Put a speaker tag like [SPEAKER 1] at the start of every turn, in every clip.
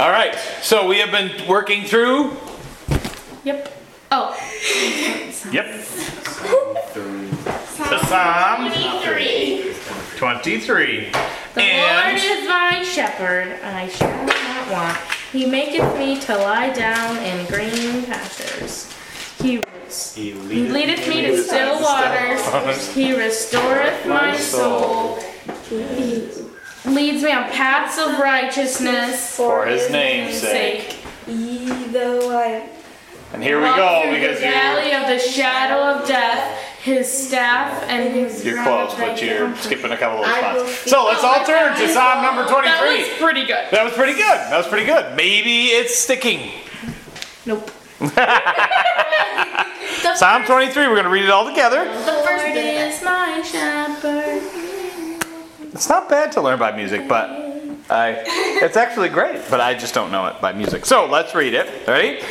[SPEAKER 1] All right, so we have been working through.
[SPEAKER 2] Yep. Oh.
[SPEAKER 1] Yep. The Psalm 23.
[SPEAKER 2] The
[SPEAKER 1] And-
[SPEAKER 2] Lord is my shepherd, and I shall not want. He maketh me to lie down in green pastures. He, he leadeth me to still waters. He restoreth my soul. He leads me on paths of righteousness
[SPEAKER 1] For his name's sake.
[SPEAKER 2] sake.
[SPEAKER 3] Ye though I
[SPEAKER 1] And here we go because
[SPEAKER 2] the
[SPEAKER 1] you're,
[SPEAKER 2] valley of the shadow of death. His staff and his
[SPEAKER 1] you're close, but you're skipping a couple of spots. So let's all turn to Psalm number
[SPEAKER 2] That
[SPEAKER 1] 23.
[SPEAKER 2] was pretty good.
[SPEAKER 1] That was pretty good. That was pretty good. Maybe it's sticking.
[SPEAKER 2] Nope.
[SPEAKER 1] Psalm 23, we're going to read it all together.
[SPEAKER 2] The first is my shepherd.
[SPEAKER 1] It's not bad to learn by music, but I, it's actually great, but I just don't know it by music. So let's read it. Ready?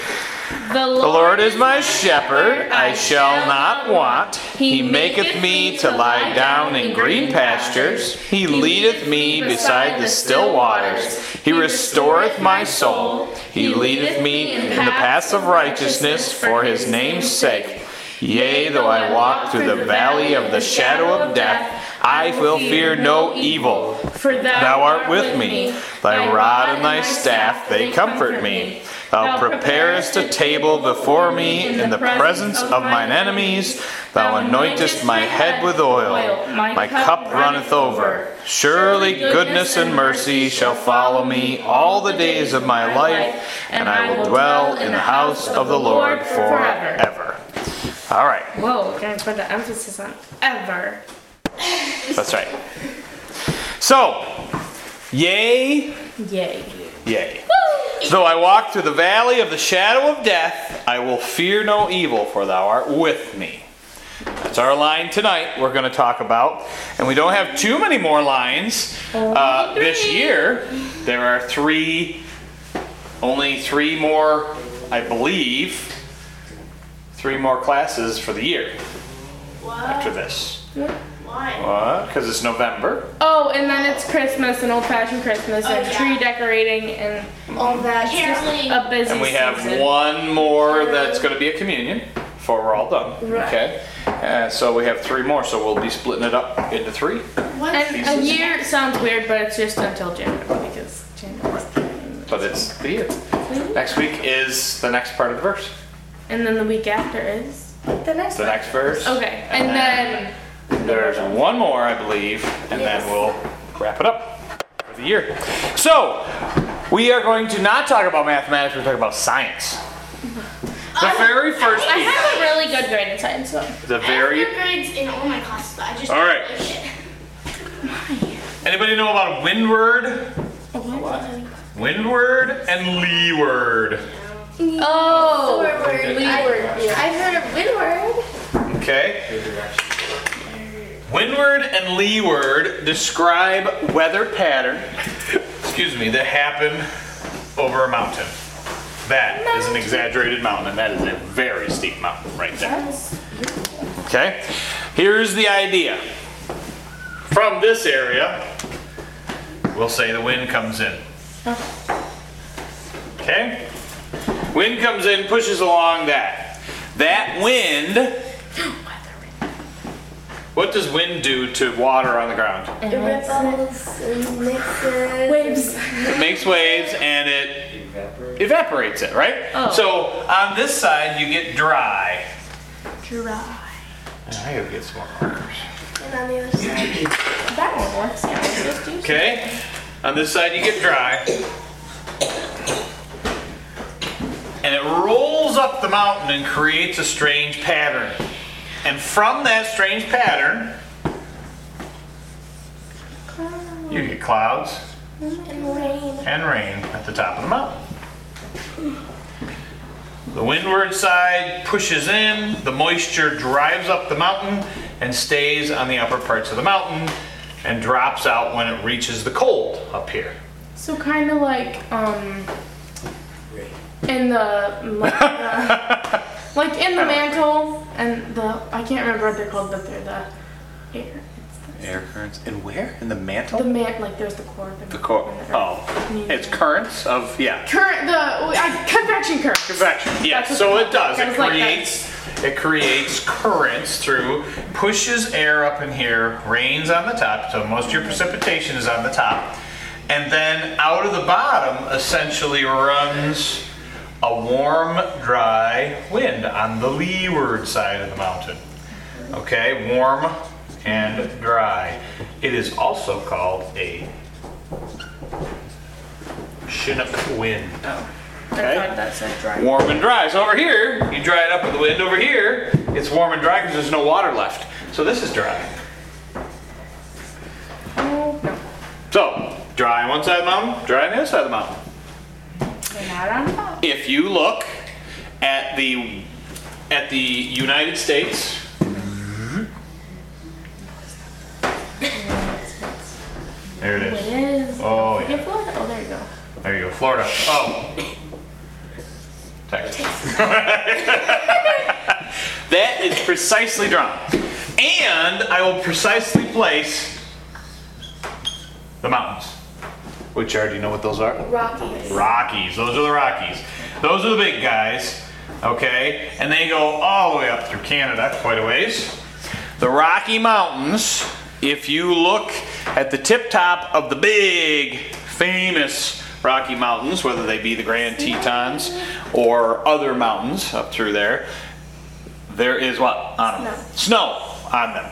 [SPEAKER 2] The Lord,
[SPEAKER 1] The Lord is my shepherd, I shall not want. He maketh me to lie down in green pastures. He leadeth me beside the still waters. He restoreth my soul. He leadeth me in the paths of righteousness for his name's sake. Yea, though I walk through the valley of the shadow of death, I will fear no evil.
[SPEAKER 2] for thou,
[SPEAKER 1] Thou art with me. Thy rod and thy staff, they comfort me. Thou preparest a table before me in the presence of mine enemies. Thou anointest my head with oil. My cup runneth over. Surely goodness and mercy shall follow me all the days of my life, and I will dwell in the house of the Lord forever. All right,
[SPEAKER 2] Whoa, can I put the emphasis on ever?
[SPEAKER 1] That's right. So, yay.
[SPEAKER 2] Yay.
[SPEAKER 1] Yea. Though I walk through the valley of the shadow of death, I will fear no evil, for thou art with me. That's our line tonight we're going to talk about. And we don't have too many more lines uh, this year. There are three, only three more, I believe, three more classes for the year after this.
[SPEAKER 3] Why?
[SPEAKER 1] What? Because it's November.
[SPEAKER 2] Oh, and then it's Christmas and old fashioned Christmas and
[SPEAKER 3] Oh, yeah.
[SPEAKER 2] tree decorating and
[SPEAKER 3] All that caroling.
[SPEAKER 2] a busy
[SPEAKER 1] And we have
[SPEAKER 2] season.
[SPEAKER 1] one more that's going to be a communion before we're all done.
[SPEAKER 3] Right.
[SPEAKER 1] Okay. Uh, so we have three more, so we'll be splitting it up into three.
[SPEAKER 3] What?
[SPEAKER 2] And a year sounds weird, but it's just until January because January's
[SPEAKER 1] But it's the year. Next week is the next part of the verse.
[SPEAKER 2] And then the week after is
[SPEAKER 3] the next
[SPEAKER 1] The
[SPEAKER 3] one.
[SPEAKER 1] next verse.
[SPEAKER 2] okay, and then
[SPEAKER 1] There's one more, I believe, and
[SPEAKER 3] Yes.
[SPEAKER 1] then we'll wrap it up for the year. So, we are going to not talk about mathematics, we're talking about science. The very first
[SPEAKER 2] I
[SPEAKER 1] piece.
[SPEAKER 2] have a really good grade in science. So.
[SPEAKER 1] The
[SPEAKER 3] I have
[SPEAKER 1] very.
[SPEAKER 3] good grades in all my classes, but I just
[SPEAKER 1] All
[SPEAKER 3] don't
[SPEAKER 1] right.
[SPEAKER 3] like it.
[SPEAKER 1] Anybody know about windward? What? Windward and leeward.
[SPEAKER 2] Oh,
[SPEAKER 3] Windward. I, I've heard of windward.
[SPEAKER 1] Okay. Windward and leeward describe weather pattern, excuse me, that happen over a mountain. That is an exaggerated mountain, and that is a very steep mountain right there. Okay. Here's the idea. From this area, we'll say the wind comes in. Okay? Wind comes in, pushes along that. That wind what does wind do to water on the ground?
[SPEAKER 3] It ripples and mixes.
[SPEAKER 2] waves.
[SPEAKER 1] It makes waves and it evaporates it, right?
[SPEAKER 2] Oh.
[SPEAKER 1] So on this side you get dry.
[SPEAKER 2] Dry.
[SPEAKER 1] I gotta get some more markers.
[SPEAKER 3] And on the other side.
[SPEAKER 2] That one works. Yeah, just do
[SPEAKER 1] Okay? On this side you get dry. And it rolls up the mountain and creates a strange pattern. And from that strange pattern, you get clouds
[SPEAKER 3] And rain.
[SPEAKER 1] and rain at the top of the mountain. The windward side pushes in, the moisture drives up the mountain and stays on the upper parts of the mountain and drops out when it reaches the cold up here.
[SPEAKER 2] So kind of like um in the like, the like in the mantle and the I can't remember what they're called, but they're the air. It's
[SPEAKER 1] Air currents. And where? In the mantle?
[SPEAKER 2] The man, like there's the core.
[SPEAKER 1] The core. Oh, it's currents of yeah.
[SPEAKER 2] Current, the uh, convection current.
[SPEAKER 1] Convection. Yes. So it does. It
[SPEAKER 2] was like
[SPEAKER 1] creates. It creates currents through, pushes air up in here, rains on the top. So most of your precipitation is on the top, and then out of the bottom essentially runs a warm, dry wind on the leeward side of the mountain. Okay, warm and dry. It is also called a Chinook wind.
[SPEAKER 2] Oh, I thought that said dry.
[SPEAKER 1] Warm and dry. So over here, you dry it up with the wind. Over here, it's warm and dry because there's no water left. So this is dry.
[SPEAKER 2] Oh.
[SPEAKER 1] So, dry on one side of the mountain, dry on the other side of the mountain.
[SPEAKER 2] They're not on top.
[SPEAKER 1] If you look at the at the United States, there it
[SPEAKER 2] It
[SPEAKER 1] is.
[SPEAKER 2] Oh, is.
[SPEAKER 1] Oh, yeah.
[SPEAKER 2] Florida. Oh, there you go.
[SPEAKER 1] There you go, Florida. Oh. Texas. that is precisely drawn. And I will precisely place the mountains. Which are, do you know what those are?
[SPEAKER 3] Rockies.
[SPEAKER 1] Rockies. Those are the Rockies. Those are the big guys. Okay? And they go all the way up through Canada, quite a ways. The Rocky Mountains, if you look at the tip top of the big, famous Rocky Mountains, whether they be the Grand Tetons or other mountains up through there, there is what on them? Snow on them.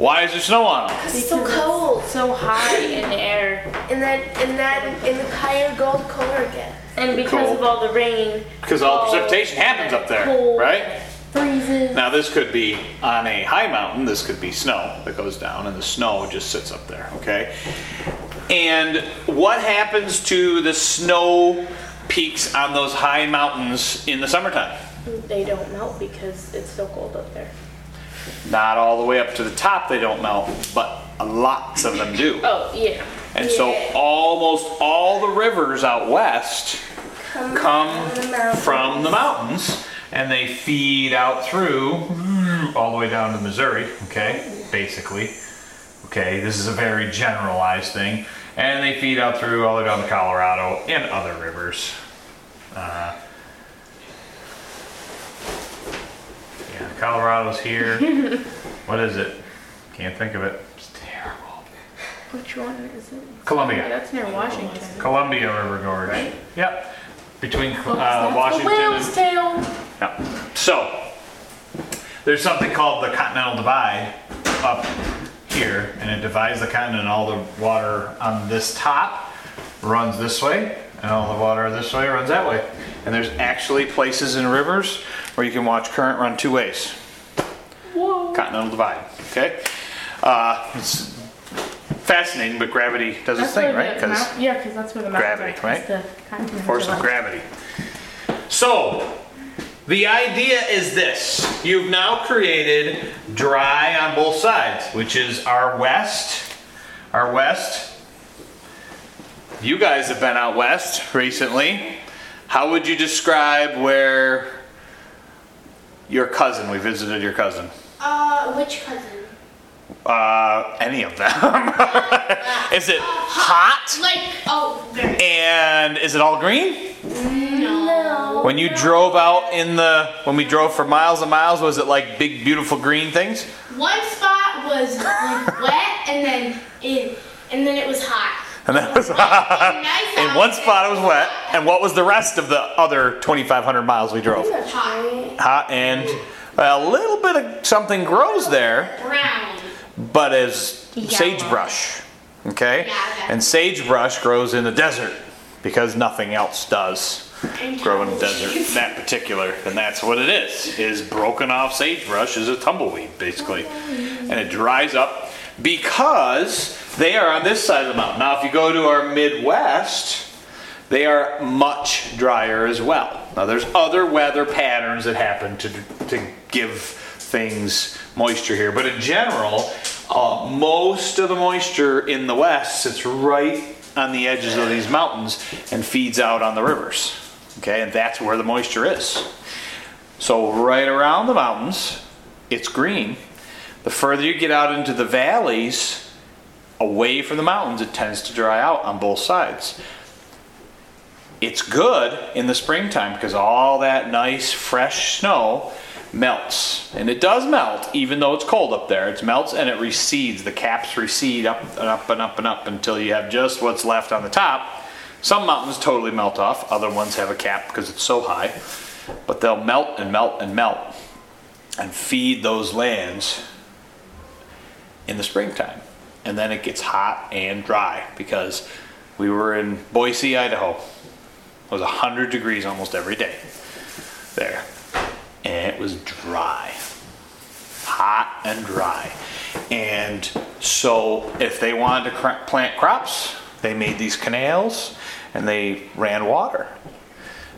[SPEAKER 1] Why is there snow on them?
[SPEAKER 3] Because It's so cold.
[SPEAKER 2] So high in the air.
[SPEAKER 3] And then and then in the higher gold color again.
[SPEAKER 2] And because
[SPEAKER 1] Cold.
[SPEAKER 2] of all the rain.
[SPEAKER 1] Because all the
[SPEAKER 2] all
[SPEAKER 1] precipitation happens up there,
[SPEAKER 2] cold,
[SPEAKER 1] right?
[SPEAKER 2] Freezes.
[SPEAKER 1] Now this could be on a high mountain, this could be snow that goes down and the snow just sits up there, okay? And what happens to the snow peaks on those high mountains in the summertime?
[SPEAKER 2] They don't melt because it's so cold up there.
[SPEAKER 1] Not all the way up to the top they don't melt, but lots of them do.
[SPEAKER 2] Oh, yeah.
[SPEAKER 1] And so almost all the rivers out west come from the mountains and they feed out through all the way down to Missouri, okay, basically. Okay, this is a very generalized thing. And they feed out through all the way down to Colorado and other rivers. Uh, Colorado's here. what is it? Can't think of it. It's terrible.
[SPEAKER 2] Which one is it?
[SPEAKER 1] Columbia.
[SPEAKER 2] That's near Washington.
[SPEAKER 1] Columbia River Gorge. Yep. Between uh,
[SPEAKER 2] That's
[SPEAKER 1] Washington
[SPEAKER 2] the
[SPEAKER 1] and.
[SPEAKER 2] whale's tail.
[SPEAKER 1] Yep. So, there's something called the Continental Divide up here, and it divides the continent. All the water on this top runs this way, and all the water this way runs that way. And there's actually places in rivers where you can watch current run two ways.
[SPEAKER 2] Whoa.
[SPEAKER 1] Continental Divide. Okay. Uh, it's fascinating, but gravity does its
[SPEAKER 2] That's
[SPEAKER 1] thing, right?
[SPEAKER 2] the
[SPEAKER 1] 'Cause-
[SPEAKER 2] mount- yeah, because that's where the
[SPEAKER 1] Gravity,
[SPEAKER 2] are.
[SPEAKER 1] right?
[SPEAKER 2] The
[SPEAKER 1] force of gravity. So, the idea is this. You've now created dry on both sides, which is our west. Our west. You guys have been out west recently. How would you describe where your cousin, we visited your cousin?
[SPEAKER 3] Uh, which cousin?
[SPEAKER 1] Uh, any of them. is it hot?
[SPEAKER 3] Like, oh, very.
[SPEAKER 1] And is it all green?
[SPEAKER 3] No.
[SPEAKER 1] When you drove out in the, when we drove for miles and miles, was it like big, beautiful green things?
[SPEAKER 3] One spot was like wet, and then it, and then it was hot.
[SPEAKER 1] And that was in one spot it was wet. And what was the rest of the other 2,500 miles we drove?
[SPEAKER 3] Hot.
[SPEAKER 1] Hot and a little bit of something grows there,
[SPEAKER 3] Brown.
[SPEAKER 1] but as sagebrush. Okay? And sagebrush grows in the desert because nothing else does. Grow in the desert, that particular, and that's what it is. Is broken off sagebrush is a tumbleweed basically, and it dries up because they are on this side of the mountain. Now, if you go to our Midwest, they are much drier as well. Now, there's other weather patterns that happen to to give things moisture here, but in general, uh, most of the moisture in the west sits right on the edges of these mountains and feeds out on the rivers. Okay, and that's where the moisture is. So, right around the mountains, it's green, The further you get out into the valleys, away from the mountains, it tends to dry out on both sides. It's good in the springtime because all that nice fresh snow melts. And it does melt, even though it's cold up there. It melts and it recedes. The caps recede up and up and up and up until you have just what's left on the top. Some mountains totally melt off, other ones have a cap because it's so high. But they'll melt and melt and melt and feed those lands in the springtime. And then it gets hot and dry because we were in Boise, Idaho. It was 100 degrees almost every day there. And it was dry. Hot and dry. And so if they wanted to cr- plant crops, they made these canals and they ran water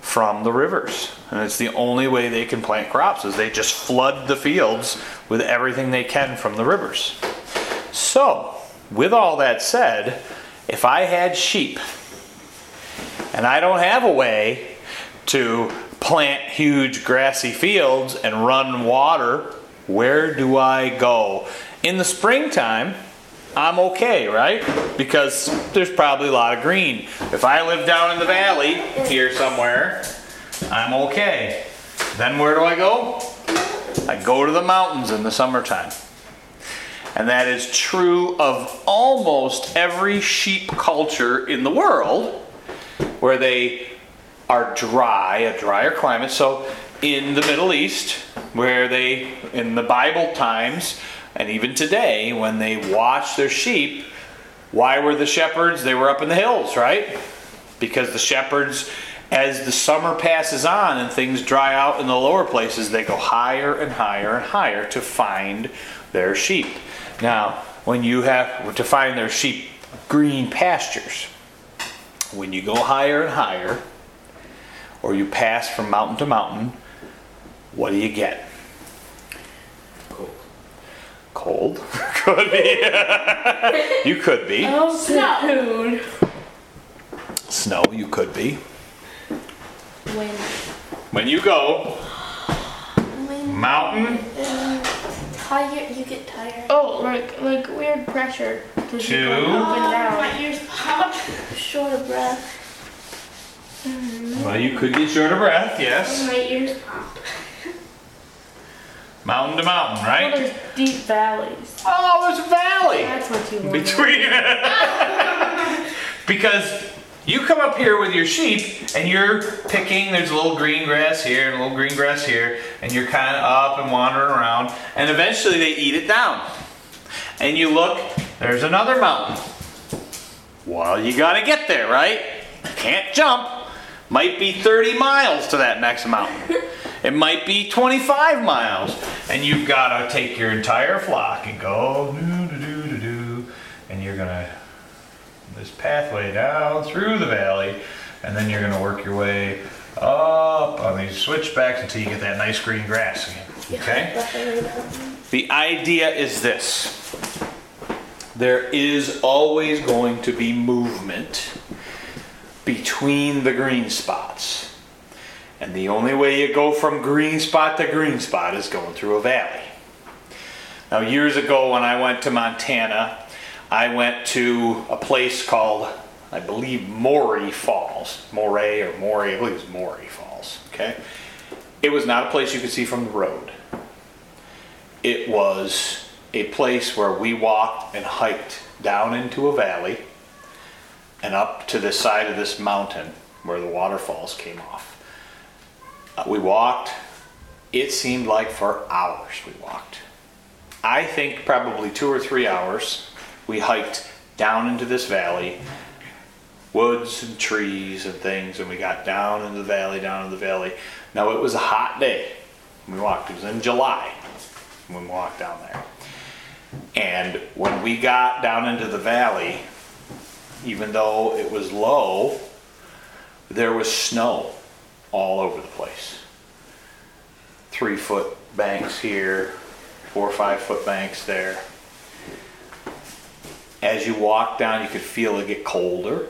[SPEAKER 1] from the rivers. And it's the only way they can plant crops is they just flood the fields with everything they can from the rivers. So, with all that said, if I had sheep and I don't have a way to plant huge grassy fields and run water, where do I go? In the springtime, I'm okay, right? Because there's probably a lot of green. If I live down in the valley here somewhere, I'm okay. Then where do I go? I go to the mountains in the summertime. And that is true of almost every sheep culture in the world where they are dry, a drier climate. So in the Middle East, where they, in the Bible times, and even today, when they watch their sheep, why were the shepherds? They were up in the hills, right? Because the shepherds, as the summer passes on and things dry out in the lower places, they go higher and higher and higher to find their sheep. Now, when you have to find their sheep green pastures, when you go higher and higher, or you pass from mountain to mountain, what do you get? Cold. Cold? could be. you could be.
[SPEAKER 2] Oh,
[SPEAKER 3] Snow.
[SPEAKER 1] Snow, you could be.
[SPEAKER 2] When
[SPEAKER 1] When you go mountain
[SPEAKER 3] tired, you get tired.
[SPEAKER 2] oh, like like weird pressure to keep
[SPEAKER 1] Two.
[SPEAKER 2] going up
[SPEAKER 3] Oh, my ears pop. Short of breath.
[SPEAKER 1] Well, you could get short of breath, yes.
[SPEAKER 3] Oh, my ears pop.
[SPEAKER 1] Mountain to mountain, right?
[SPEAKER 2] Well,
[SPEAKER 1] right?
[SPEAKER 2] there's deep valleys.
[SPEAKER 1] Oh, there's a valley
[SPEAKER 2] That's what you want.
[SPEAKER 1] between. because you come up here with your sheep and you're picking, there's a little green grass here and a little green grass here, and you're kind of up and wandering around, and eventually they eat it down. And you look, there's another mountain. Well, you gotta get there, right? Can't jump. Might be 30 miles to that next mountain. It might be 25 miles. And you've gotta take your entire flock and go doo doo doo doo doo. And you're gonna this pathway down through the valley, and then you're gonna work your way up on these switchbacks until you get that nice green grass again. Okay? The idea is this there is always going to be movement between the green spots. And the only way you go from green spot to green spot is going through a valley. Now, years ago, when I went to Montana, I went to a place called, I believe, Morey Falls. Moray or Morey, I believe it was Morey Falls. Okay? It was not a place you could see from the road it was a place where we walked and hiked down into a valley and up to the side of this mountain where the waterfalls came off. Uh, we walked, it seemed like for hours we walked. I think probably two or three hours we hiked down into this valley, woods and trees and things, and we got down into the valley, down into the valley. Now it was a hot day. We walked, it was in July when we walked down there. And when we got down into the valley, even though it was low, there was snow all over the place. Three foot banks here, four or five foot banks there. As you walk down, you could feel it get colder.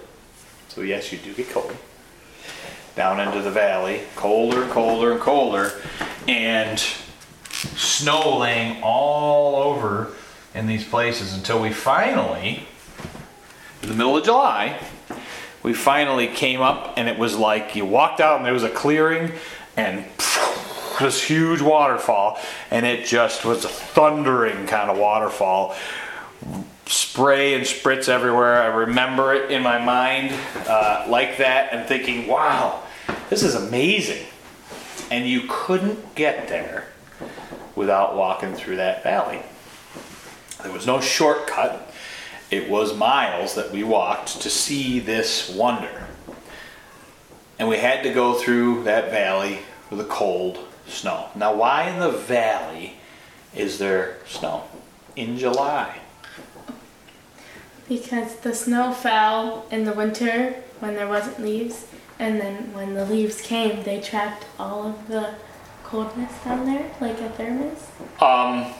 [SPEAKER 1] So, yes, you do get cold. Down into the valley, colder and colder and colder. And snow laying all over in these places until we finally, in the middle of July, we finally came up and it was like you walked out and there was a clearing and this huge waterfall and it just was a thundering kind of waterfall spray and spritz everywhere i remember it in my mind uh, like that and thinking wow this is amazing and you couldn't get there without walking through that valley there was no shortcut it was miles that we walked to see this wonder. And we had to go through that valley with the cold snow. Now, why in the valley is there snow in July?
[SPEAKER 2] Because the snow fell in the winter when there wasn't leaves, and then when the leaves came, they trapped all of the coldness down there, like a thermos.
[SPEAKER 1] Um,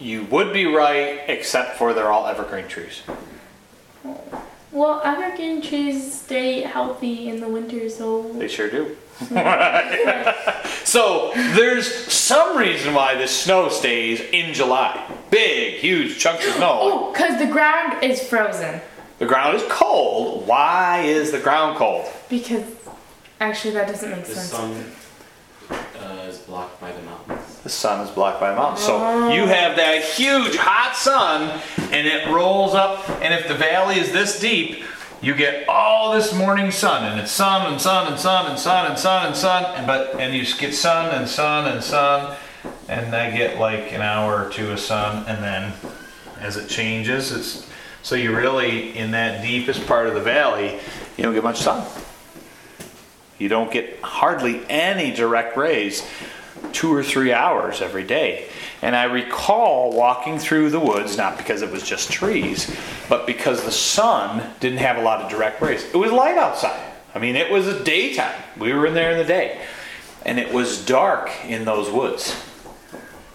[SPEAKER 1] you would be right, except for they're all evergreen trees.
[SPEAKER 2] Well, evergreen trees stay healthy in the winter, so.
[SPEAKER 1] They sure do. so there's some reason why this snow stays in July. Big, huge chunks of snow.
[SPEAKER 2] Oh, because the ground is frozen.
[SPEAKER 1] The ground is cold. Why is the ground cold?
[SPEAKER 2] Because actually, that doesn't make sense.
[SPEAKER 4] The
[SPEAKER 2] sense.
[SPEAKER 4] sun uh, is blocked by the mountains.
[SPEAKER 1] The sun is blocked by a mountain. So you have that huge hot sun and it rolls up. And if the valley is this deep, you get all this morning sun and it's sun and sun and sun and sun and sun and sun and but and you get sun and sun and sun and I get like an hour or two of sun and then as it changes it's so you really in that deepest part of the valley you don't get much sun. You don't get hardly any direct rays two or three hours every day. And I recall walking through the woods, not because it was just trees, but because the sun didn't have a lot of direct rays. It was light outside. I mean, it was daytime. We were in there in the day. And it was dark in those woods.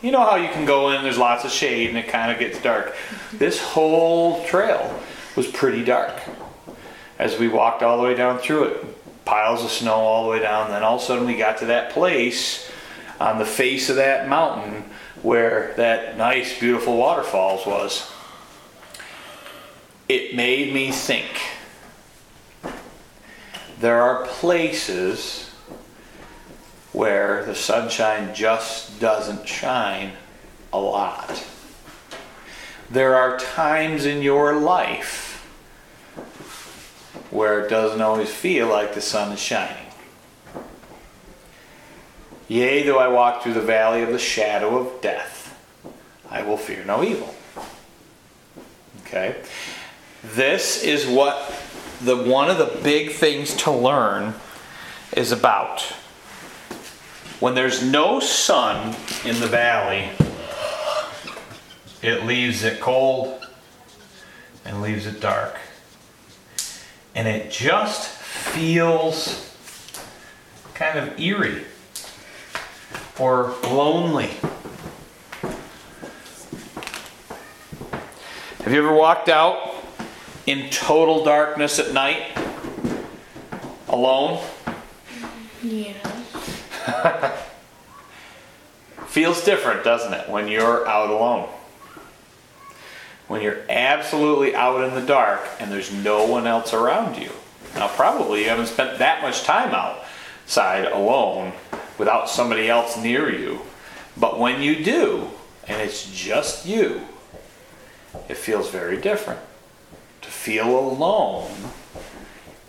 [SPEAKER 1] You know how you can go in, there's lots of shade, and it kind of gets dark. This whole trail was pretty dark as we walked all the way down through it. Piles of snow all the way down. Then all of a sudden we got to that place on the face of that mountain where that nice, beautiful waterfalls was. It made me think. There are places where the sunshine just doesn't shine a lot. There are times in your life where it doesn't always feel like the sun is shining. Yea, though I walk through the valley of the shadow of death, I will fear no evil. Okay? This is what the one of the big things to learn is about. When there's no sun in the valley, it leaves it cold and leaves it dark. And it just feels kind of eerie or lonely. Have you ever walked out in total darkness at night alone?
[SPEAKER 2] Yeah.
[SPEAKER 1] Feels different, doesn't it, when you're out alone? When you're absolutely out in the dark and there's no one else around you. Now, probably you haven't spent that much time outside alone without somebody else near you. But when you do, and it's just you, it feels very different. To feel alone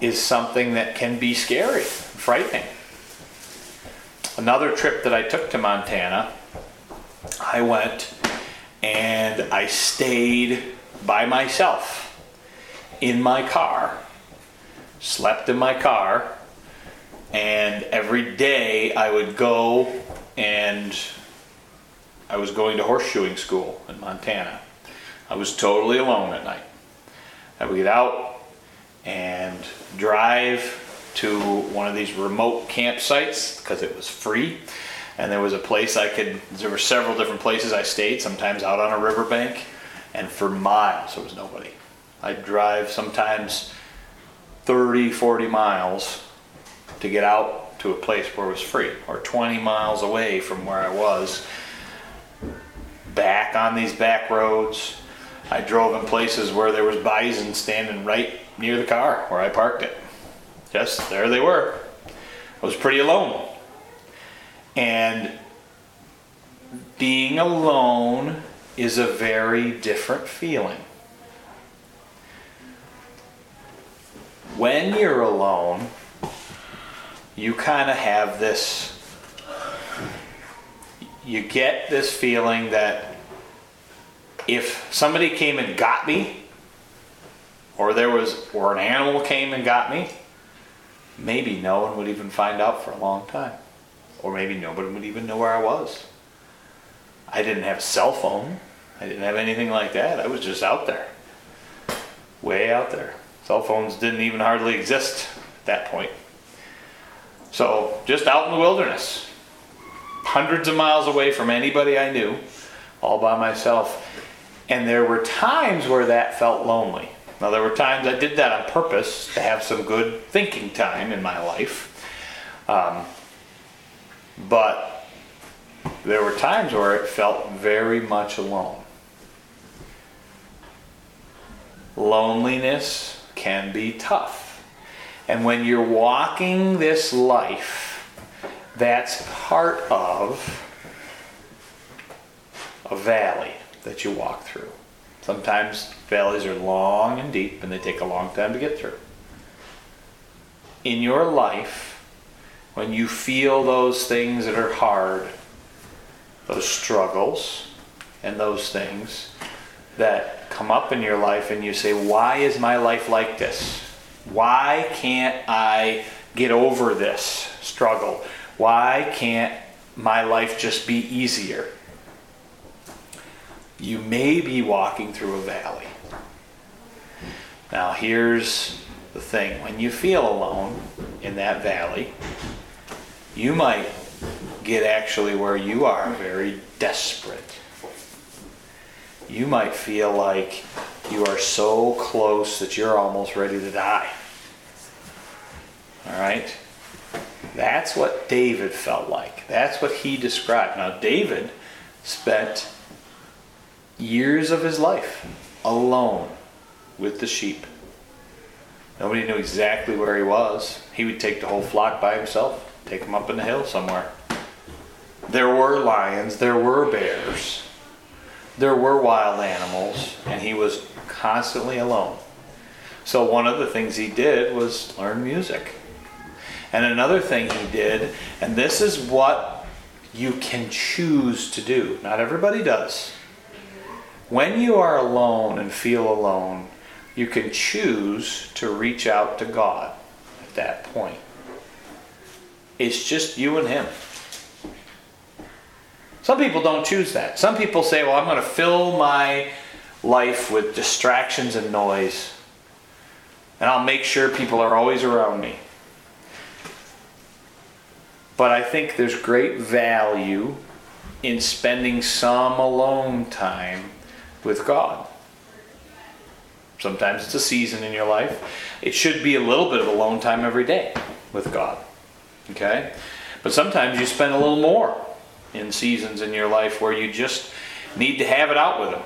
[SPEAKER 1] is something that can be scary, frightening. Another trip that I took to Montana, I went and I stayed by myself in my car, slept in my car, and every day I would go and I was going to horseshoeing school in Montana. I was totally alone at night. I would get out and drive to one of these remote campsites because it was free. And there was a place I could, there were several different places I stayed, sometimes out on a riverbank, and for miles there was nobody. I'd drive sometimes 30, 40 miles to get out to a place where it was free, or 20 miles away from where I was back on these back roads. I drove in places where there was bison standing right near the car where I parked it. Just there they were. I was pretty alone. And being alone is a very different feeling. When you're alone, you kind of have this you get this feeling that if somebody came and got me or there was or an animal came and got me maybe no one would even find out for a long time. Or maybe nobody would even know where i was. I didn't have a cell phone. I didn't have anything like that. I was just out there. Way out there. Cell phones didn't even hardly exist at that point so just out in the wilderness hundreds of miles away from anybody I knew, all by myself. And there were times where that felt lonely. Now, there were times I did that on purpose to have some good thinking time in my life. Um, but there were times where it felt very much alone. Loneliness can be tough. And when you're walking this life, that's part of a valley that you walk through. Sometimes valleys are long and deep and they take a long time to get through. In your life, when you feel those things that are hard, those struggles, and those things that come up in your life, and you say, Why is my life like this? Why can't I get over this struggle? Why can't my life just be easier? You may be walking through a valley. Now, here's the thing when you feel alone in that valley, you might get actually where you are very desperate. You might feel like you are so close that you're almost ready to die. All right? That's what David felt like. That's what he described. Now, David spent years of his life alone with the sheep. Nobody knew exactly where he was. He would take the whole flock by himself, take them up in the hill somewhere. There were lions, there were bears, there were wild animals, and he was constantly alone. So, one of the things he did was learn music. And another thing he did, and this is what you can choose to do. Not everybody does. When you are alone and feel alone, you can choose to reach out to God at that point. It's just you and Him. Some people don't choose that. Some people say, well, I'm going to fill my life with distractions and noise, and I'll make sure people are always around me. But I think there's great value in spending some alone time with God. Sometimes it's a season in your life. It should be a little bit of alone time every day with God. Okay? But sometimes you spend a little more in seasons in your life where you just need to have it out with Him,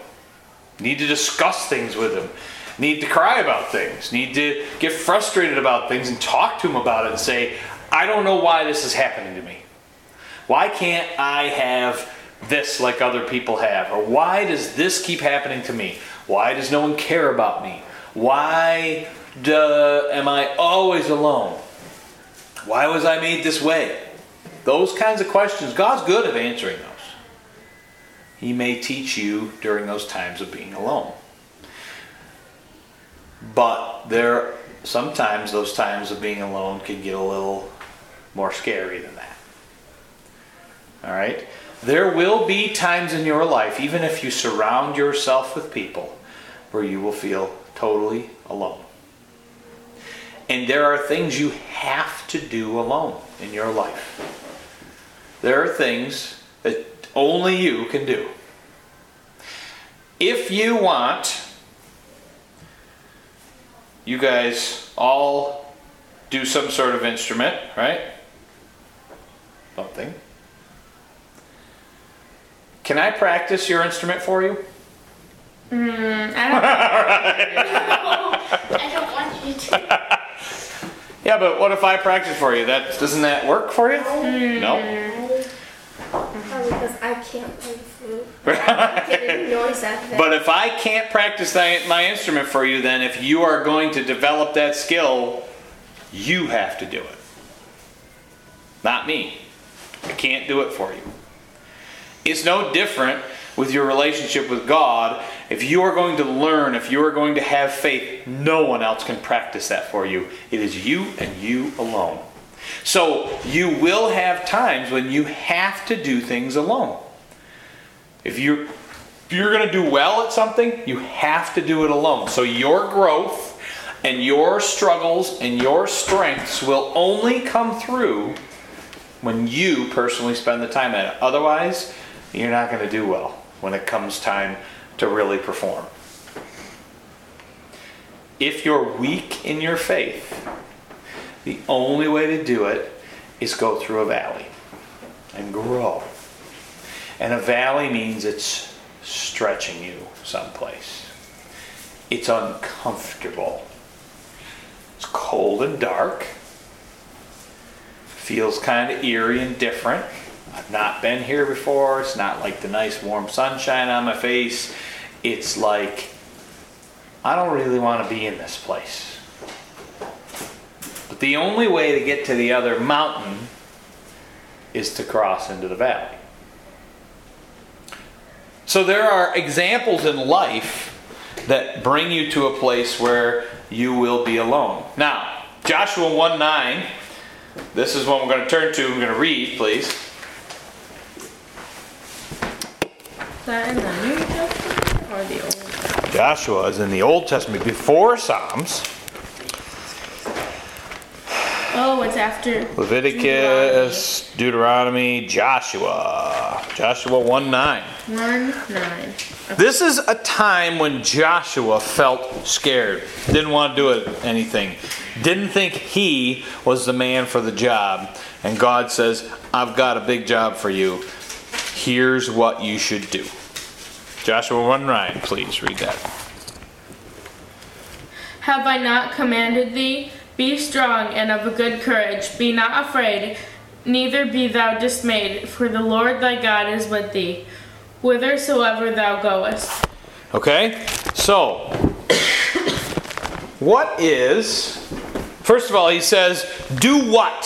[SPEAKER 1] need to discuss things with Him, need to cry about things, need to get frustrated about things and talk to Him about it and say, I don't know why this is happening to me. Why can't I have this like other people have? Or why does this keep happening to me? Why does no one care about me? Why do, am I always alone? Why was I made this way? Those kinds of questions, God's good at answering those. He may teach you during those times of being alone. But there sometimes those times of being alone can get a little more scary than that. All right? There will be times in your life, even if you surround yourself with people, where you will feel totally alone. And there are things you have to do alone in your life. There are things that only you can do. If you want, you guys all do some sort of instrument, right? something. Can I practice your instrument for you?
[SPEAKER 2] Mm, I don't
[SPEAKER 3] I don't want you to.
[SPEAKER 1] Yeah, but what if I practice for you? That doesn't that work for you? Hmm. No.
[SPEAKER 5] Probably because I can't play the flute. I get any noise out of it.
[SPEAKER 1] But if I can't practice that, my instrument for you, then if you are going to develop that skill, you have to do it. Not me. I can't do it for you. It's no different with your relationship with God. If you are going to learn, if you are going to have faith, no one else can practice that for you. It is you and you alone. So you will have times when you have to do things alone. If you're if you're going to do well at something, you have to do it alone. So your growth and your struggles and your strengths will only come through when you personally spend the time at it. Otherwise, you're not going to do well when it comes time to really perform. If you're weak in your faith, the only way to do it is go through a valley and grow. And a valley means it's stretching you someplace. It's uncomfortable. It's cold and dark. Feels kind of eerie and different. I've not been here before. It's not like the nice warm sunshine on my face. It's like, I don't really want to be in this place. But the only way to get to the other mountain is to cross into the valley. So there are examples in life that bring you to a place where you will be alone. Now, Joshua 1 9, this is what we're going to turn to. We're going to read, please.
[SPEAKER 2] Is that in the New Testament or the Old?
[SPEAKER 1] Joshua is in the Old Testament before Psalms.
[SPEAKER 2] Oh, it's after.
[SPEAKER 1] Leviticus, Deuteronomy, Joshua. Joshua 1 9.
[SPEAKER 2] One nine.
[SPEAKER 1] This is a time when Joshua felt scared, didn't want to do it, anything, didn't think he was the man for the job. And God says, I've got a big job for you. Here's what you should do. Joshua 1 Ryan, please read that.
[SPEAKER 2] Have I not commanded thee? Be strong and of a good courage. Be not afraid, neither be thou dismayed, for the Lord thy God is with thee, whithersoever thou goest.
[SPEAKER 1] Okay? So, what is, first of all, he says, do what?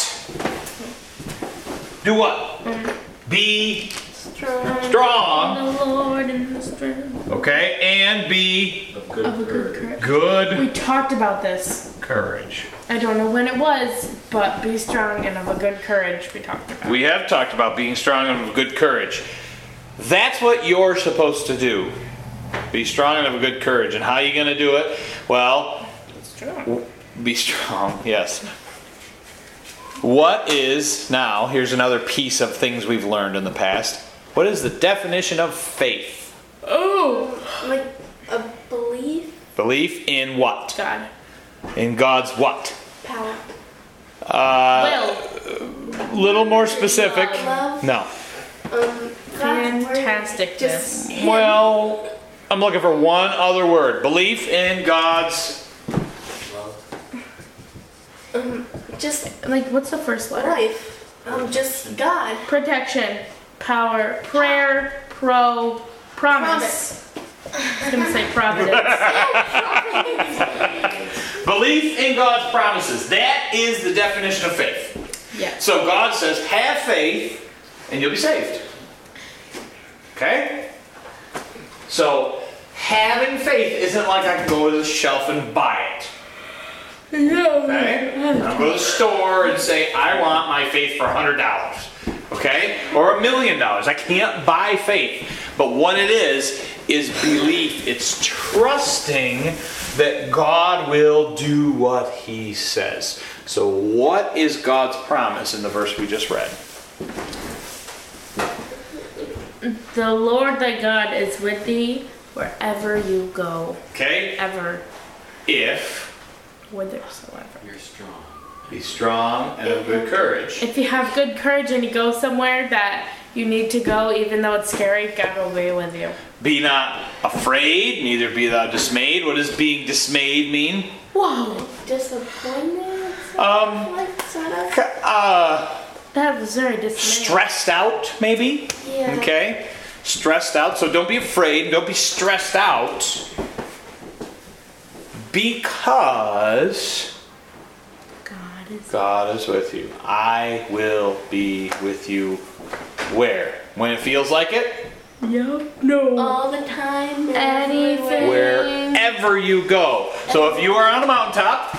[SPEAKER 1] Do what? Mm-hmm. Be
[SPEAKER 5] Strong.
[SPEAKER 1] strong,
[SPEAKER 2] The Lord in the strength
[SPEAKER 1] okay, and be
[SPEAKER 4] Of good
[SPEAKER 2] of a good
[SPEAKER 4] courage.
[SPEAKER 2] courage.
[SPEAKER 1] good
[SPEAKER 2] We talked about this.
[SPEAKER 1] courage.
[SPEAKER 2] I don't know when it was, but be strong and of a good courage. We talked about.
[SPEAKER 1] We have talked about being strong and of a good courage. That's what you're supposed to do. Be strong and of a good courage. And how are you going to do it? Well,
[SPEAKER 2] Strong.
[SPEAKER 1] Be strong, yes. What is, now, here's another piece of things we've learned in the past. What is the definition of faith?
[SPEAKER 2] Oh,
[SPEAKER 5] Like a belief,
[SPEAKER 1] Belief in what?
[SPEAKER 2] God.
[SPEAKER 1] In God's what?
[SPEAKER 5] power.
[SPEAKER 1] Uh,
[SPEAKER 2] Will.
[SPEAKER 1] little more specific.
[SPEAKER 5] Love.
[SPEAKER 1] No.
[SPEAKER 5] Um, God's.
[SPEAKER 2] Fantasticness.
[SPEAKER 5] Just.
[SPEAKER 1] Well, I'm looking for one other word. Belief in God's.
[SPEAKER 4] Love.
[SPEAKER 5] um, just
[SPEAKER 2] Like, what's the first letter?
[SPEAKER 5] life. Um, just God.
[SPEAKER 2] Protection, power, prayer, pro, promise. I was gonna say providence.
[SPEAKER 1] Belief in God's promises. That is the definition of faith.
[SPEAKER 2] yeah.
[SPEAKER 1] So God says, have faith and you'll be saved. Okay? So having faith isn't like I can go to the shelf and buy it. Okay? I'll go to the store and say, I want my faith for $100. Okay? Or a million dollars. I can't buy faith. But what it is, is belief. It's trusting that God will do what He says. So, what is God's promise in the verse we just read?
[SPEAKER 2] The Lord thy God is with thee wherever you go.
[SPEAKER 1] Okay?
[SPEAKER 2] Ever,
[SPEAKER 1] If
[SPEAKER 2] whithersoever.
[SPEAKER 1] Be strong and of good courage.
[SPEAKER 2] If you have good courage and you go somewhere that you need to go, even though it's scary. God will be with you.
[SPEAKER 1] Be not afraid, neither be thou dismayed. What does being dismayed mean?
[SPEAKER 2] Whoa,
[SPEAKER 5] Disappointed.
[SPEAKER 1] Um,
[SPEAKER 5] Like sort of.
[SPEAKER 1] uh,
[SPEAKER 2] that was very dismaying.
[SPEAKER 1] stressed out, maybe?
[SPEAKER 5] Yeah.
[SPEAKER 1] Okay? Stressed out. So don't be afraid. Don't be stressed out. Because
[SPEAKER 2] God is.
[SPEAKER 1] God is with you. I will be with you. Where? When it feels like it?
[SPEAKER 2] Yep. No.
[SPEAKER 5] All the time.
[SPEAKER 2] Anything.
[SPEAKER 1] Wherever you go. So if you are on a mountaintop,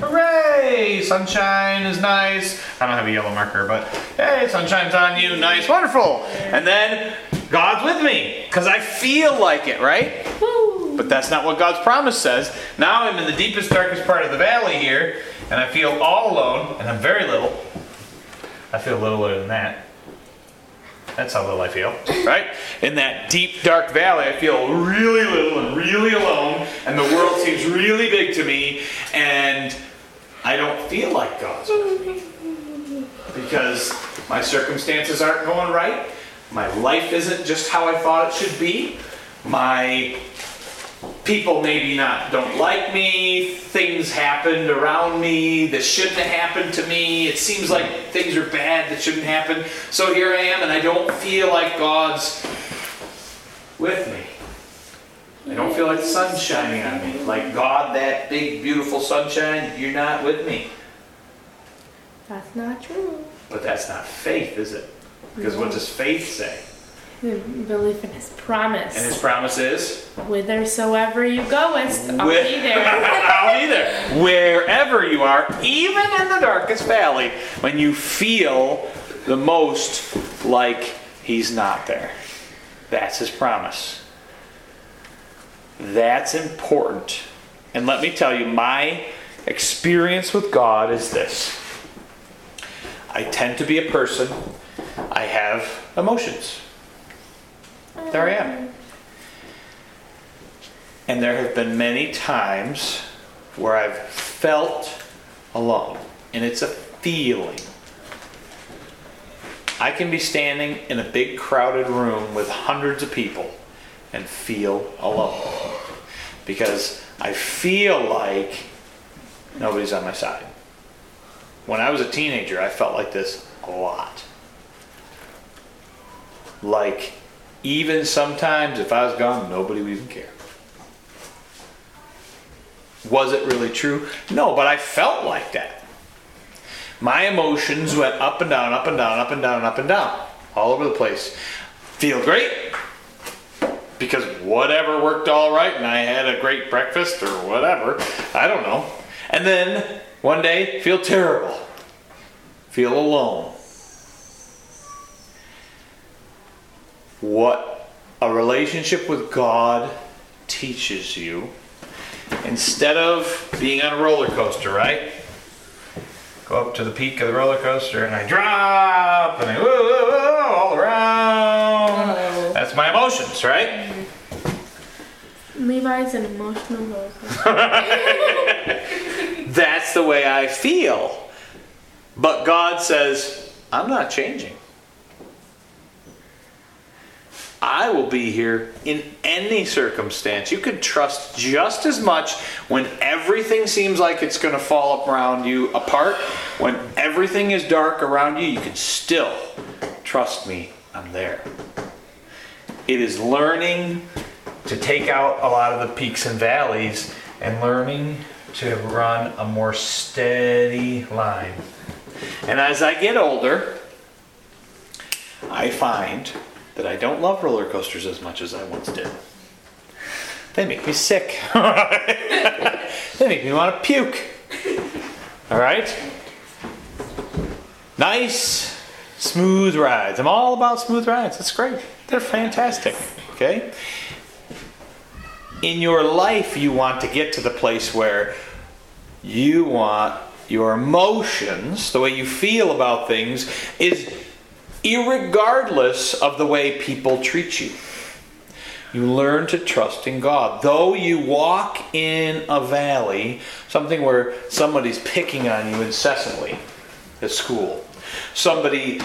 [SPEAKER 1] hooray! Sunshine is nice. I don't have a yellow marker, but hey, sunshine's on you. Nice, wonderful. And then God's with me because I feel like it, right?
[SPEAKER 2] Woo.
[SPEAKER 1] But that's not what God's promise says. Now I'm in the deepest, darkest part of the valley here, and I feel all alone, and I'm very little. I feel little littler than that. That's how little I feel, right? In that deep, dark valley, I feel really little and really alone, and the world seems really big to me, and I don't feel like God's with me. Because my circumstances aren't going right, my life isn't just how I thought it should be, my people maybe not don't like me. Things happened around me that shouldn't have happened to me. It seems like things are bad that shouldn't happen. So here i am and i don't feel like god's with me. I don't feel like the sun's shining on me. Like god that big beautiful sunshine you're not with me.
[SPEAKER 2] That's not true.
[SPEAKER 1] but that's not faith is it because what does faith say
[SPEAKER 2] Belief in His promise.
[SPEAKER 1] and his promise is
[SPEAKER 2] Whithersoever you goest, I'll
[SPEAKER 1] With-
[SPEAKER 2] be there.
[SPEAKER 1] I'll be there. Wherever you are, even in the darkest valley, when you feel the most like He's not there. That's His promise. That's important. And let me tell you, my experience with God is this I tend to be a person, I have emotions. There I am. Um. And there have been many times where I've felt alone. And it's a feeling. I can be standing in a big crowded room with hundreds of people and feel alone. Because I feel like nobody's on my side. When I was a teenager, I felt like this a lot. Like, even sometimes if I was gone, nobody would even care. Was it really true? No, but I felt like that. My emotions went up and down, up and down, up and down, up and down, all over the place. Feel great because whatever worked all right and I had a great breakfast or whatever. I don't know. And then one day, feel terrible. Feel alone. What a relationship with God teaches you instead of being on a roller coaster, right? Go up to the peak of the roller coaster and I drop and I woo, woo, woo, all around. That's my emotions, right?
[SPEAKER 2] Levi's an emotional roller coaster.
[SPEAKER 1] That's the way I feel. But God says, I'm not changing. I will be here in any circumstance. You can trust just as much when everything seems like it's going to fall around you apart. When everything is dark around you, you can still trust me. I'm there. It is learning to take out a lot of the peaks and valleys and learning to run a more steady line. And as I get older, I find that I don't love roller coasters as much as I once did. They make me sick. they make me want to puke. All right? Nice, smooth rides. I'm all about smooth rides. That's great. They're fantastic. Okay? In your life, you want to get to the place where you want your emotions, the way you feel about things, is irregardless of the way people treat you. You learn to trust in God. Though you walk in a valley, something where somebody's picking on you incessantly at school, somebody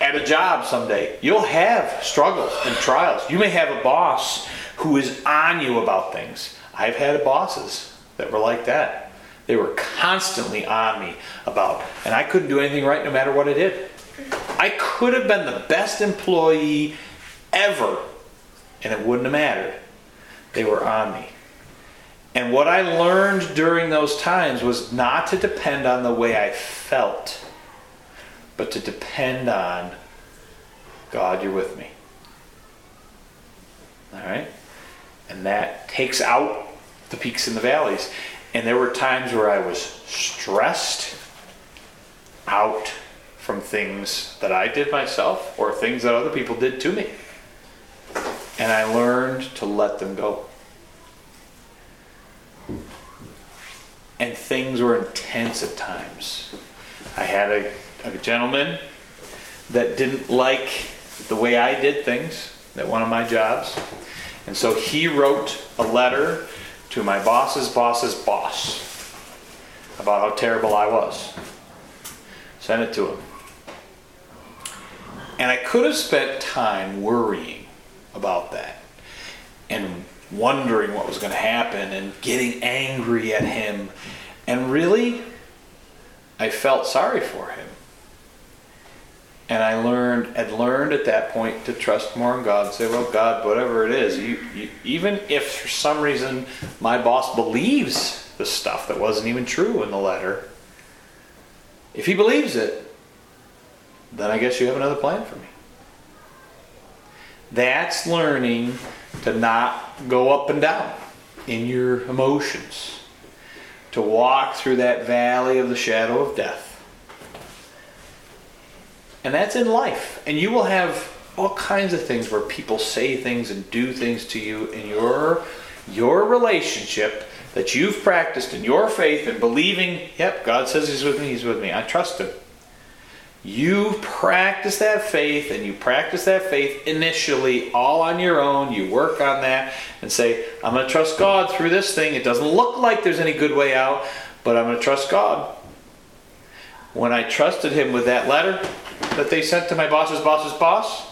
[SPEAKER 1] at a job someday, you'll have struggles and trials. You may have a boss who is on you about things. I've had bosses that were like that. They were constantly on me about, and I couldn't do anything right no matter what I did. I could have been the best employee ever, and it wouldn't have mattered. They were on me. And what I learned during those times was not to depend on the way I felt, but to depend on God, you're with me. All right? And that takes out the peaks and the valleys. And there were times where I was stressed out from things that I did myself or things that other people did to me. And I learned to let them go. And things were intense at times. I had a, a gentleman that didn't like the way I did things at one of my jobs. And so he wrote a letter to my boss's boss's boss about how terrible I was. Sent it to him. And I could have spent time worrying about that and wondering what was going to happen and getting angry at him. And really, I felt sorry for him. And I learned, had learned at that point to trust more in God. Say, well, God, whatever it is, you, you, even if for some reason my boss believes the stuff that wasn't even true in the letter, if he believes it, then I guess you have another plan for me. That's learning to not go up and down in your emotions, to walk through that valley of the shadow of death. And that's in life. And you will have all kinds of things where people say things and do things to you in your your relationship that you've practiced in your faith and believing, yep, God says he's with me, he's with me. I trust him. You practice that faith and you practice that faith initially all on your own. You work on that and say, I'm going to trust God through this thing. It doesn't look like there's any good way out, but I'm going to trust God. When I trusted Him with that letter that they sent to my boss's boss's boss,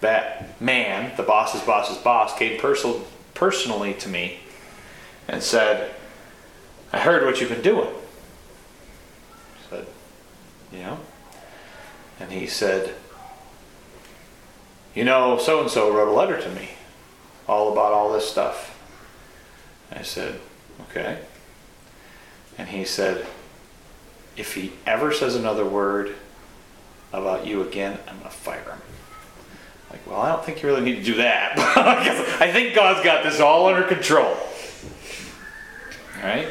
[SPEAKER 1] that man, the boss's boss's boss, came perso- personally to me and said, I heard what you've been doing you know? And he said, you know, so and so wrote a letter to me all about all this stuff. I said, okay. And he said, if he ever says another word about you again, I'm going to fire him. Like, well, I don't think you really need to do that. I think God's got this all under control. All right?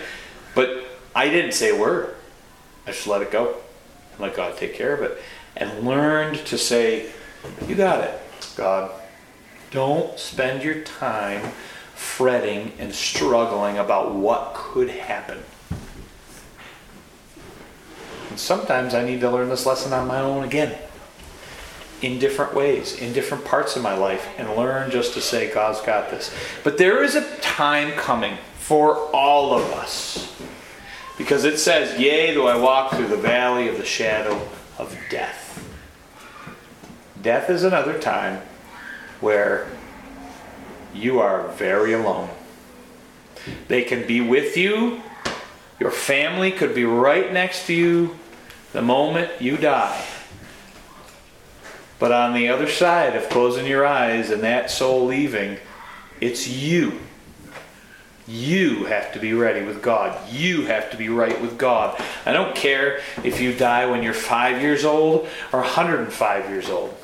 [SPEAKER 1] But I didn't say a word. I just let it go let God take care of it. And learned to say, You got it, God. Don't spend your time fretting and struggling about what could happen. And sometimes I need to learn this lesson on my own again, in different ways, in different parts of my life, and learn just to say, God's got this. But there is a time coming for all of us because it says, Yea, though I walk through the valley of the shadow of death. Death is another time where you are very alone. They can be with you, your family could be right next to you the moment you die. But on the other side of closing your eyes and that soul leaving, it's you you have to be ready with God. You have to be right with God. I don't care if you die when you're five years old or 105 years old.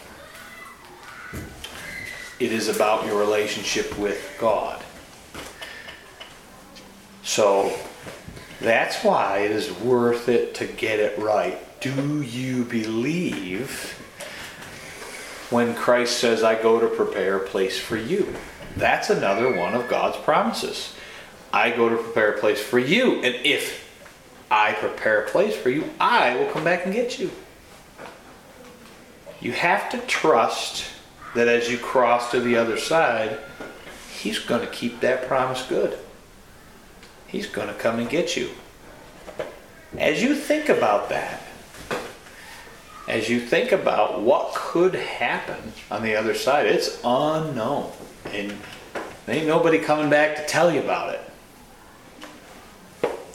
[SPEAKER 1] It is about your relationship with God. So that's why it is worth it to get it right. Do you believe when Christ says, I go to prepare a place for you? That's another one of God's promises. I go to prepare a place for you. And if I prepare a place for you, I will come back and get you. You have to trust that as you cross to the other side, He's going to keep that promise good. He's going to come and get you. As you think about that, as you think about what could happen on the other side, it's unknown. And there ain't nobody coming back to tell you about it.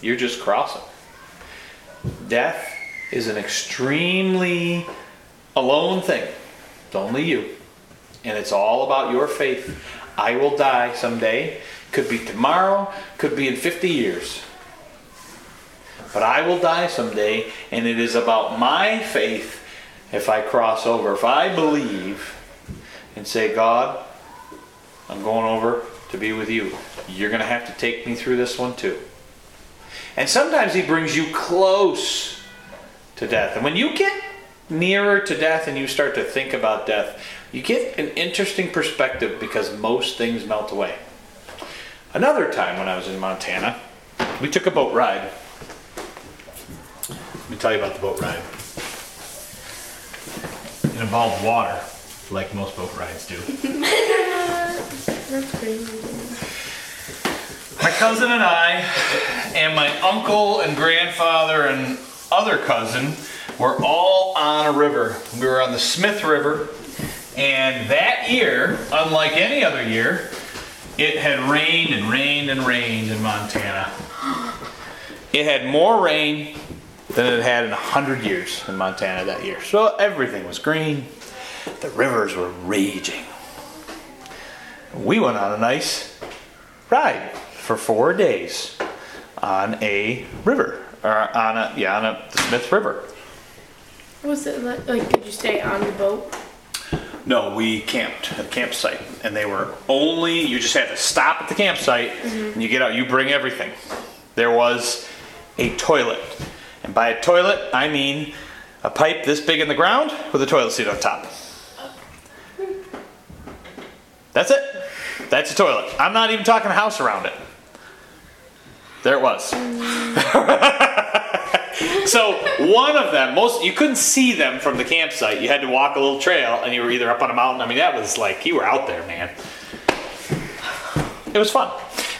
[SPEAKER 1] You're just crossing. Death is an extremely alone thing. It's only you. And it's all about your faith. I will die someday. Could be tomorrow, could be in 50 years. But I will die someday, and it is about my faith if I cross over. If I believe and say, God, I'm going over to be with you, you're going to have to take me through this one too. And sometimes He brings you close to death. And when you get nearer to death and you start to think about death, you get an interesting perspective because most things melt away. Another time when I was in Montana, we took a boat ride. Let me tell you about the boat ride. It involved water, like most boat rides do.
[SPEAKER 2] That's crazy.
[SPEAKER 1] My cousin and I, and my uncle and grandfather and other cousin were all on a river. We were on the Smith River, and that year, unlike any other year, it had rained and rained and rained in Montana. It had more rain than it had in a hundred years in Montana that year. So everything was green. The rivers were raging. We went on a nice ride for four days on a river, or on a yeah on a the Smith River.
[SPEAKER 2] Was it like, like, did you stay on the boat?
[SPEAKER 1] No, we camped at a campsite, and they were only you just had to stop at the campsite, mm-hmm. and you get out. You bring everything. There was a toilet, and by a toilet I mean a pipe this big in the ground with a toilet seat on top. That's it. That's a toilet. I'm not even talking a house around it. There it was. so one of them, most you couldn't see them from the campsite. You had to walk a little trail, and you were either up on a mountain. I mean, that was like you were out there, man. It was fun.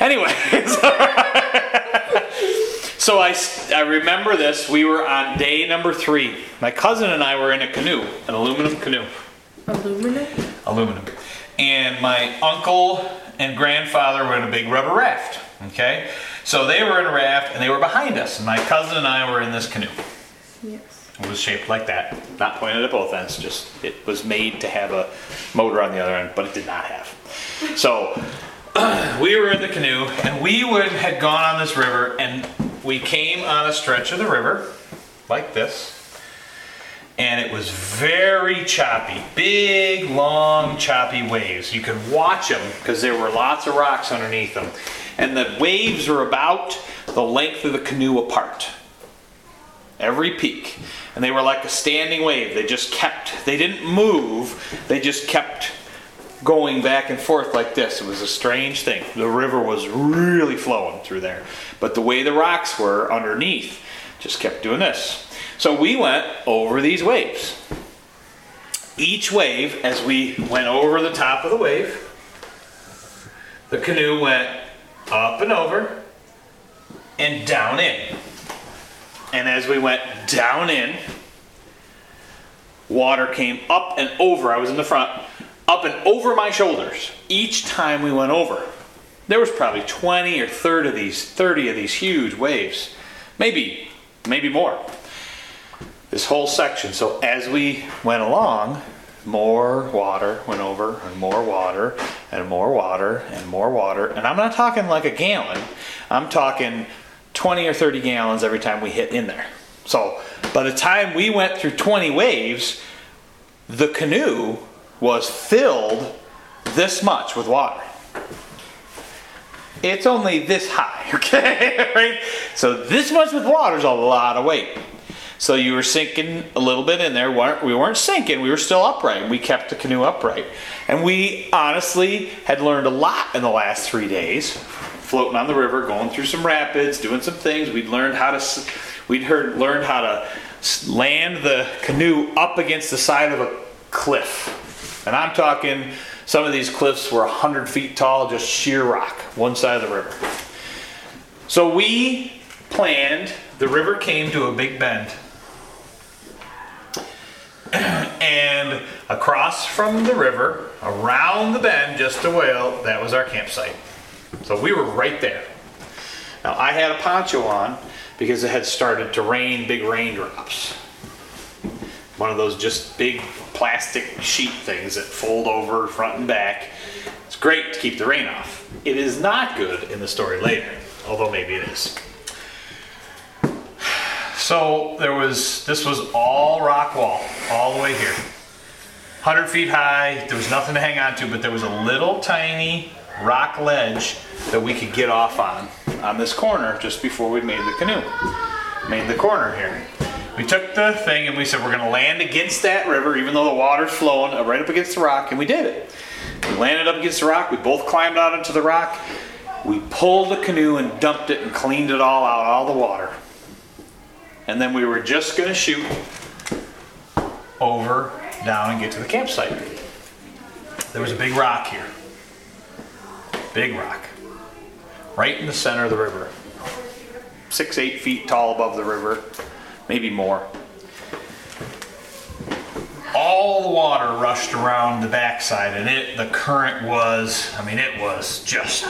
[SPEAKER 1] Anyway, so I I remember this. We were on day number three. My cousin and I were in a canoe, an aluminum canoe
[SPEAKER 2] Aluminum?
[SPEAKER 1] aluminum. And my uncle and grandfather were in a big rubber raft. Okay? So they were in a raft and they were behind us. And my cousin and I were in this canoe.
[SPEAKER 2] Yes.
[SPEAKER 1] It was shaped like that. Not pointed at both ends, just it was made to have a motor on the other end, but it did not have. So we were in the canoe and we would had gone on this river and we came on a stretch of the river like this and it was very choppy big long choppy waves you could watch them because there were lots of rocks underneath them and the waves were about the length of the canoe apart. Every peak. And they were like a standing wave. They just kept they didn't move. They just kept going back and forth like this. It was a strange thing. The river was really flowing through there. But the way the rocks were underneath just kept doing this. So we went over these waves. Each wave as we went over the top of the wave the canoe went up and over and down in and as we went down in, water came up and over. I was in the front, up and over my shoulders each time we went over. There was probably 20 or 30 of these, 30 of these huge waves. Maybe, maybe more. This whole section. So as we went along, more water went over and more water and more water and more water. And I'm not talking like a gallon. I'm talking 20 or 30 gallons every time we hit in there. So by the time we went through 20 waves, the canoe was filled this much with water. It's only this high, okay? right? So this much with water is a lot of weight. So you were sinking a little bit in there. We weren't sinking, we were still upright. We kept the canoe upright. And we honestly had learned a lot in the last three days floating on the river, going through some rapids, doing some things. We'd learned how to we'd heard learned how to land the canoe up against the side of a cliff, and I'm talking some of these cliffs were 100 feet tall, just sheer rock, one side of the river. So we planned. The river came to a big bend. And across from the river, around the bend, just a whale, that was our campsite. So we were right there. Now I had a poncho on because it had started to rain big raindrops. One of those just big plastic sheet things that fold over front and back. It's great to keep the rain off. It is not good in the story later, although maybe it is. So there was, this was all rock wall, all the way here. 100 feet high, there was nothing to hang on to, but there was a little tiny rock ledge that we could get off on, on this corner just before we made the canoe. Made the corner here. We took the thing and we said we're gonna land against that river, even though the water's flowing uh, right up against the rock, and we did it. We landed up against the rock, we both climbed out into the rock, we pulled the canoe and dumped it and cleaned it all out, all the water. And then we were just gonna shoot over, down, and get to the campsite. There was a big rock here. Big rock. Right in the center of the river. Six, eight feet tall above the river, maybe more. All the water rushed around the backside, and it the current was, I mean, it was just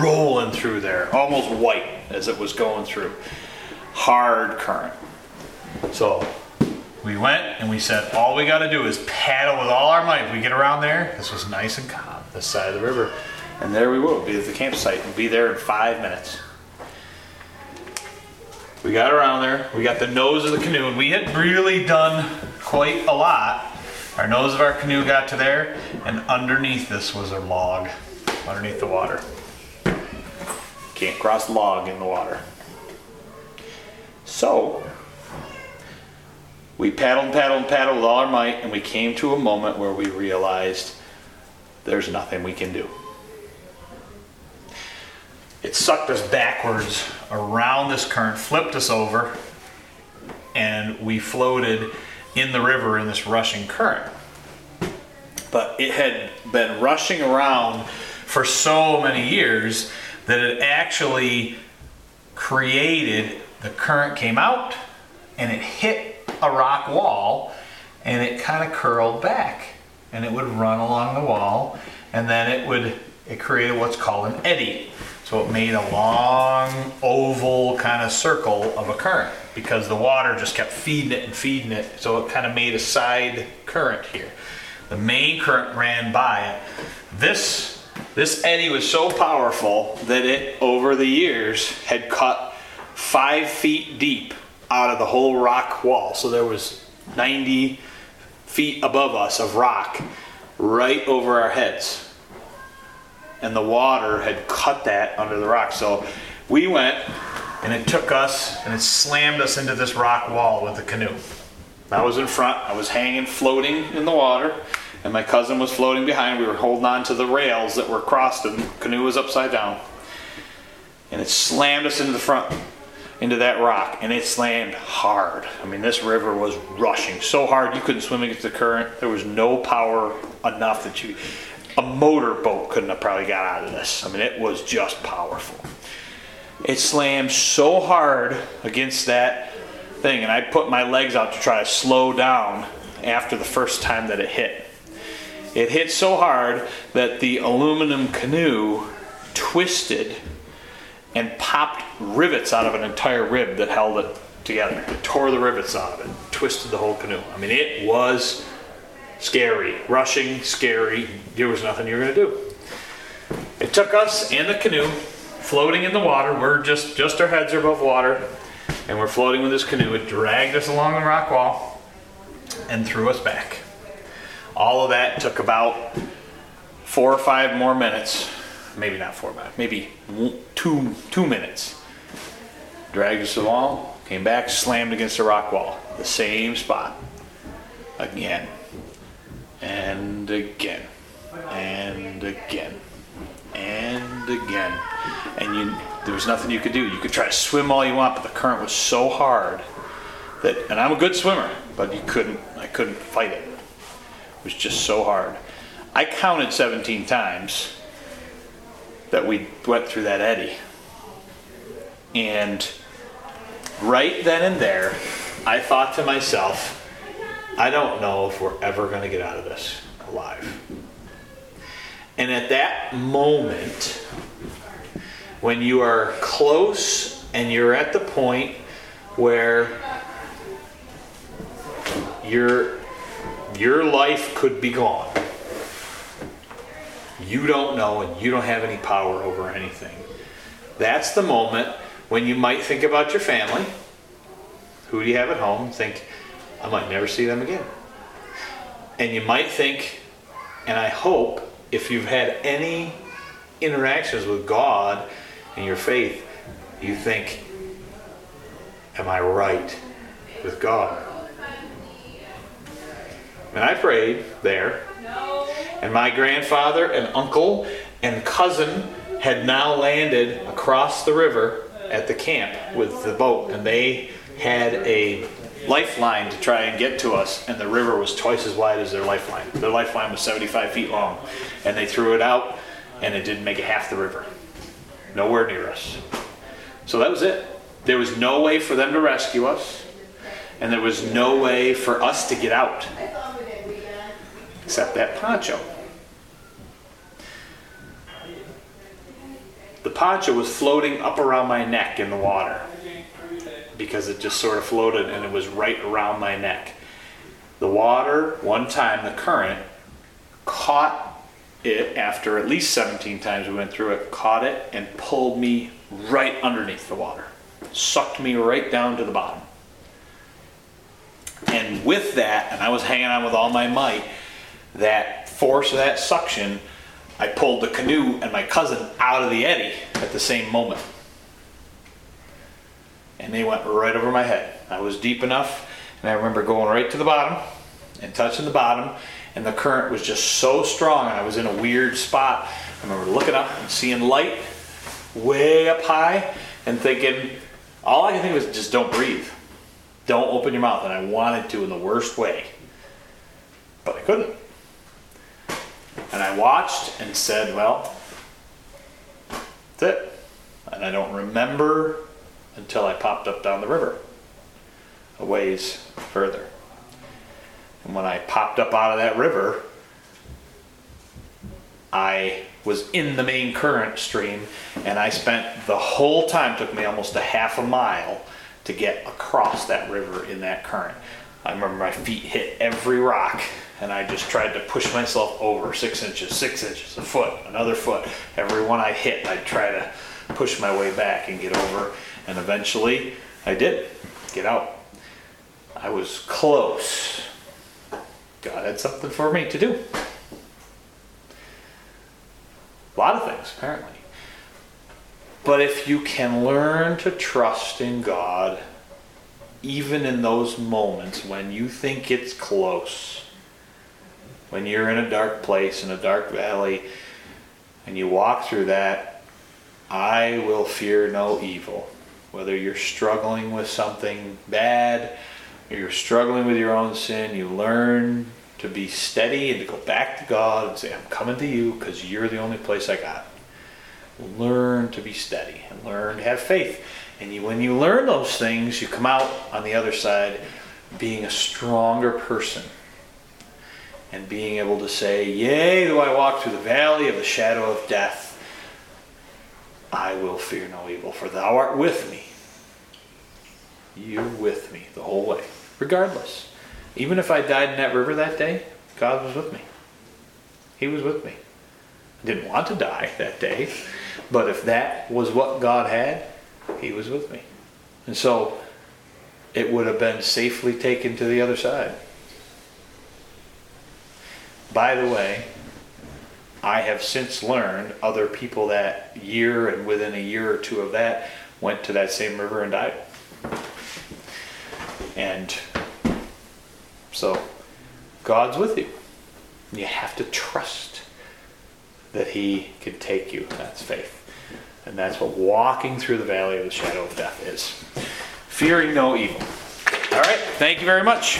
[SPEAKER 1] rolling through there, almost white as it was going through. Hard current. So we went and we said, all we got to do is paddle with all our might. We get around there. This was nice and calm, this side of the river. And there we will be at the campsite and be there in five minutes. We got around there. We got the nose of the canoe, and we had really done quite a lot. Our nose of our canoe got to there, and underneath this was a log, underneath the water. Can't cross log in the water. So, we paddled and paddled and paddled with all our might, and we came to a moment where we realized there's nothing we can do. It sucked us backwards around this current, flipped us over, and we floated in the river in this rushing current. But it had been rushing around for so many years that it actually created the current came out and it hit a rock wall and it kind of curled back and it would run along the wall and then it would it created what's called an eddy. So it made a long oval kind of circle of a current because the water just kept feeding it and feeding it so it kind of made a side current here. The main current ran by it. This this eddy was so powerful that it over the years had cut five feet deep out of the whole rock wall. So there was 90 feet above us of rock right over our heads. And the water had cut that under the rock. So we went and it took us and it slammed us into this rock wall with the canoe. I was in front, I was hanging, floating in the water, and my cousin was floating behind. We were holding on to the rails that were crossed, and the canoe was upside down. And it slammed us into the front into that rock and it slammed hard. I mean, this river was rushing so hard you couldn't swim against the current. There was no power enough that you, a motorboat couldn't have probably got out of this. I mean, it was just powerful. It slammed so hard against that thing, and I put my legs out to try to slow down after the first time that it hit. It hit so hard that the aluminum canoe twisted and popped rivets out of an entire rib that held it together. It tore the rivets out of it, twisted the whole canoe. I mean, it was scary, rushing, scary. There was nothing you were going to do. It took us and the canoe, floating in the water. We're just just our heads are above water, and we're floating with this canoe. It dragged us along the rock wall and threw us back. All of that took about four or five more minutes maybe not four minutes, maybe two two minutes. Dragged us along, came back, slammed against a rock wall, the same spot, again, and again, and again, and again, and you there was nothing you could do. You could try to swim all you want, but the current was so hard that, and I'm a good swimmer, but you couldn't. I couldn't fight it. It was just so hard. I counted 17 times that we went through that eddy. And right then and there, I thought to myself, I don't know if we're ever going to get out of this alive. And at that moment, when you are close and you're at the point where your your life could be gone. You don't know and you don't have any power over anything. That's the moment when you might think about your family. Who do you have at home? Think, I might never see them again. And you might think, and I hope, if you've had any interactions with God and your faith, you think, Am I right with God? And I prayed there. And my grandfather and uncle and cousin had now landed across the river at the camp with the boat. And they had a lifeline to try and get to us. And the river was twice as wide as their lifeline. Their lifeline was 75 feet long. And they threw it out, and it didn't make it half the river. Nowhere near us. So that was it. There was no way for them to rescue us, and there was no way for us to get out except that poncho. The poncho was floating up around my neck in the water because it just sort of floated and it was right around my neck. The water, one time, the current caught it after at least 17 times we went through it, caught it and pulled me right underneath the water, sucked me right down to the bottom. And with that, and I was hanging on with all my might, that force of that suction, I pulled the canoe and my cousin out of the eddy at the same moment. And they went right over my head. I was deep enough, and I remember going right to the bottom and touching the bottom, and the current was just so strong, and I was in a weird spot. I remember looking up and seeing light way up high and thinking, all I could think was just don't breathe. Don't open your mouth. And I wanted to in the worst way, but I couldn't. And I watched and said, well, that's it. And I don't remember until I popped up down the river a ways further. And when I popped up out of that river, I was in the main current stream and I spent the whole time, took me almost a half a mile to get across that river in that current. I remember my feet hit every rock and I just tried to push myself over six inches, six inches, a foot, another foot. Every one I hit, I'd try to push my way back and get over. And eventually, I did get out. I was close. God had something for me to do. A lot of things, apparently. But if you can learn to trust in God, even in those moments when you think it's close, when you're in a dark place, in a dark valley, and you walk through that, I will fear no evil. Whether you're struggling with something bad, or you're struggling with your own sin, you learn to be steady and to go back to God and say, I'm coming to you because you're the only place I got. Learn to be steady and learn to have faith. And you, when you learn those things, you come out on the other side being a stronger person and being able to say, Yea, though I walk through the valley of the shadow of death, I will fear no evil, for thou art with me. You're with me the whole way, regardless. Even if I died in that river that day, God was with me. He was with me. I didn't want to die that day, but if that was what God had, He was with me. And so it would have been safely taken to the other side. By the way, I have since learned other people that year and within a year or two of that went to that same river and died. And so God's with you. You have to trust that He can take you. That's faith. And that's what walking through the valley of the shadow of death is. Fearing no evil. All right. Thank you very much.